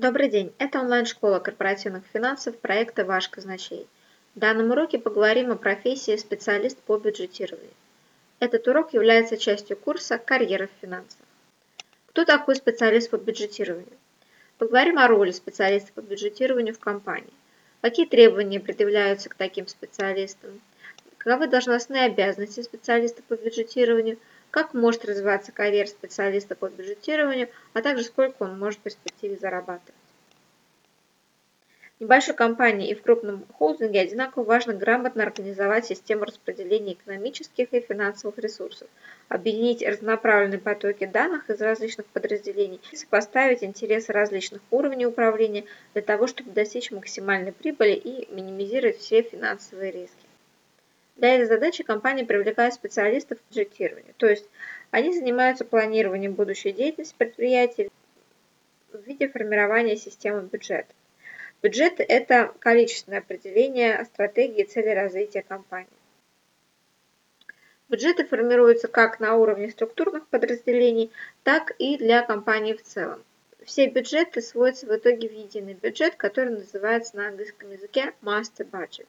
Добрый день! Это онлайн-школа корпоративных финансов проекта «Ваш казначей». В данном уроке поговорим о профессии специалист по бюджетированию. Этот урок является частью курса «Карьера в финансах». Кто такой специалист по бюджетированию? Поговорим о роли специалиста по бюджетированию в компании. Какие требования предъявляются к таким специалистам? Каковы должностные обязанности специалиста по бюджетированию – как может развиваться карьера специалиста по бюджетированию, а также сколько он может в перспективе зарабатывать. В небольшой компании и в крупном холдинге одинаково важно грамотно организовать систему распределения экономических и финансовых ресурсов, объединить разнонаправленные потоки данных из различных подразделений и сопоставить интересы различных уровней управления для того, чтобы достичь максимальной прибыли и минимизировать все финансовые риски. Для этой задачи компания привлекает специалистов по бюджетированию, то есть они занимаются планированием будущей деятельности предприятий в виде формирования системы бюджета. Бюджет – это количественное определение стратегии и цели развития компании. Бюджеты формируются как на уровне структурных подразделений, так и для компании в целом. Все бюджеты сводятся в итоге в единый бюджет, который называется на английском языке Master Budget.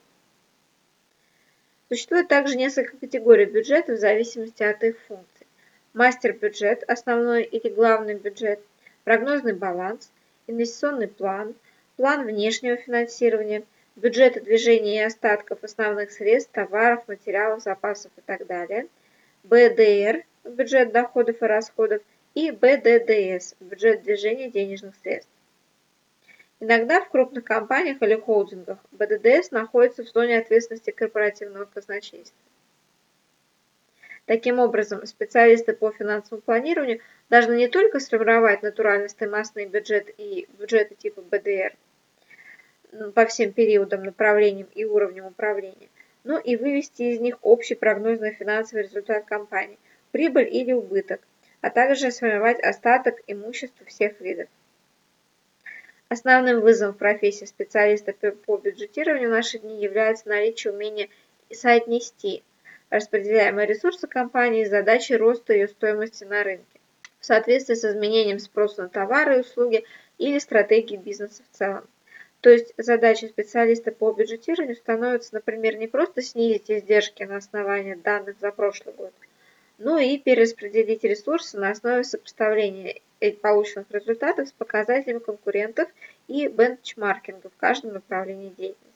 Существует также несколько категорий бюджета в зависимости от их функций. Мастер-бюджет, основной или главный бюджет, прогнозный баланс, инвестиционный план, план внешнего финансирования, бюджеты движения и остатков основных средств, товаров, материалов, запасов и так далее, БДР, бюджет доходов и расходов, и БДДС, бюджет движения денежных средств. Иногда в крупных компаниях или холдингах БДДС находится в зоне ответственности корпоративного казначейства. Таким образом, специалисты по финансовому планированию должны не только сформировать натуральный стоимостный бюджет и бюджеты типа БДР по всем периодам, направлениям и уровням управления, но и вывести из них общий прогнозный финансовый результат компании, прибыль или убыток, а также сформировать остаток имущества всех видов. Основным вызовом в профессии специалиста по бюджетированию в наши дни является наличие умения соотнести распределяемые ресурсы компании с задачей роста ее стоимости на рынке в соответствии с изменением спроса на товары и услуги или стратегии бизнеса в целом. То есть задачей специалиста по бюджетированию становится, например, не просто снизить издержки на основании данных за прошлый год, но и перераспределить ресурсы на основе сопоставления полученных результатов с показателями конкурентов и бенчмаркинга в каждом направлении деятельности.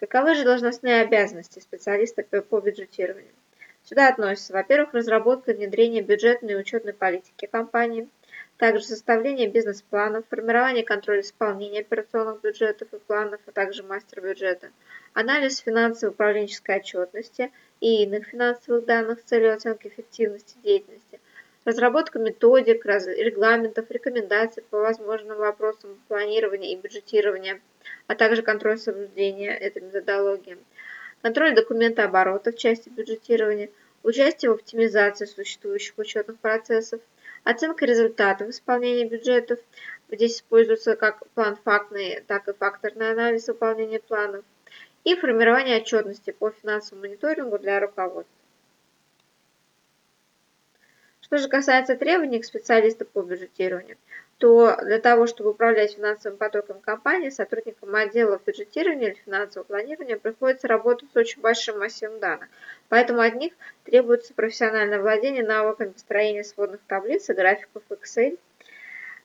Каковы же должностные обязанности специалиста по бюджетированию? Сюда относятся, во-первых, разработка и внедрение бюджетной и учетной политики компании, также составление бизнес-планов, формирование и контроль исполнения операционных бюджетов и планов, а также мастер-бюджета, анализ финансовой управленческой отчетности и иных финансовых данных с целью оценки эффективности деятельности, разработка методик, регламентов, рекомендаций по возможным вопросам планирования и бюджетирования, а также контроль соблюдения этой методологии, контроль документа оборота в части бюджетирования, участие в оптимизации существующих учетных процессов, оценка результатов исполнения бюджетов, здесь используется как план фактный, так и факторный анализ выполнения планов, и формирование отчетности по финансовому мониторингу для руководства. Что же касается требований к специалисту по бюджетированию, то для того, чтобы управлять финансовым потоком компании, сотрудникам отдела бюджетирования или финансового планирования приходится работать с очень большим массивом данных. Поэтому от них требуется профессиональное владение навыками построения сводных таблиц и графиков Excel.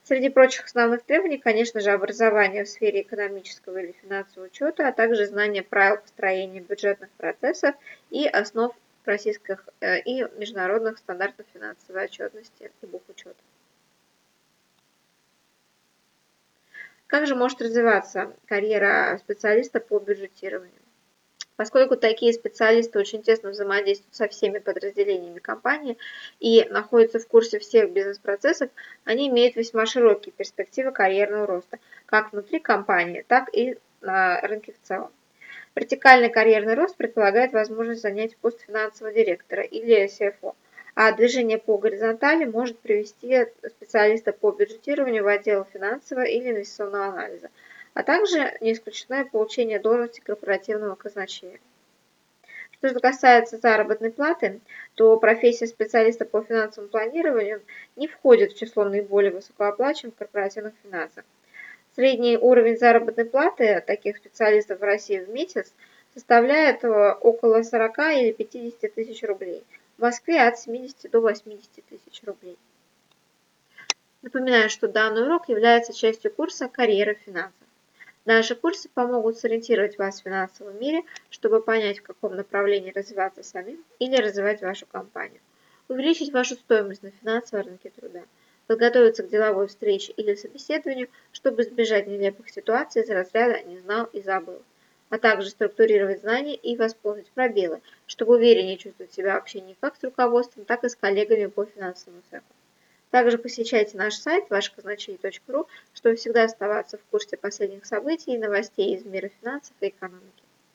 Среди прочих основных требований, конечно же, образование в сфере экономического или финансового учета, а также знание правил построения бюджетных процессов и основ российских э, и международных стандартов финансовой отчетности и бухучета. Как же может развиваться карьера специалиста по бюджетированию? Поскольку такие специалисты очень тесно взаимодействуют со всеми подразделениями компании и находятся в курсе всех бизнес-процессов, они имеют весьма широкие перспективы карьерного роста, как внутри компании, так и на рынке в целом. Вертикальный карьерный рост предполагает возможность занять пост финансового директора или CFO, а движение по горизонтали может привести специалиста по бюджетированию в отдел финансового или инвестиционного анализа, а также не исключено получение должности корпоративного казначея. Что же касается заработной платы, то профессия специалиста по финансовому планированию не входит в число наиболее высокооплачиваемых корпоративных финансов. Средний уровень заработной платы таких специалистов в России в месяц составляет э, около 40 или 50 тысяч рублей. В Москве от 70 до 80 тысяч рублей. Напоминаю, что данный урок является частью курса «Карьера финансов». Наши курсы помогут сориентировать вас в финансовом мире, чтобы понять, в каком направлении развиваться самим или развивать вашу компанию, увеличить вашу стоимость на финансовом рынке труда, подготовиться к деловой встрече или собеседованию, чтобы избежать нелепых ситуаций из разряда «не знал и забыл», а также структурировать знания и восполнить пробелы, чтобы увереннее чувствовать себя в общении как с руководством, так и с коллегами по финансовому цеху. Также посещайте наш сайт вашеказначей.ру, чтобы всегда оставаться в курсе последних событий и новостей из мира финансов и экономики.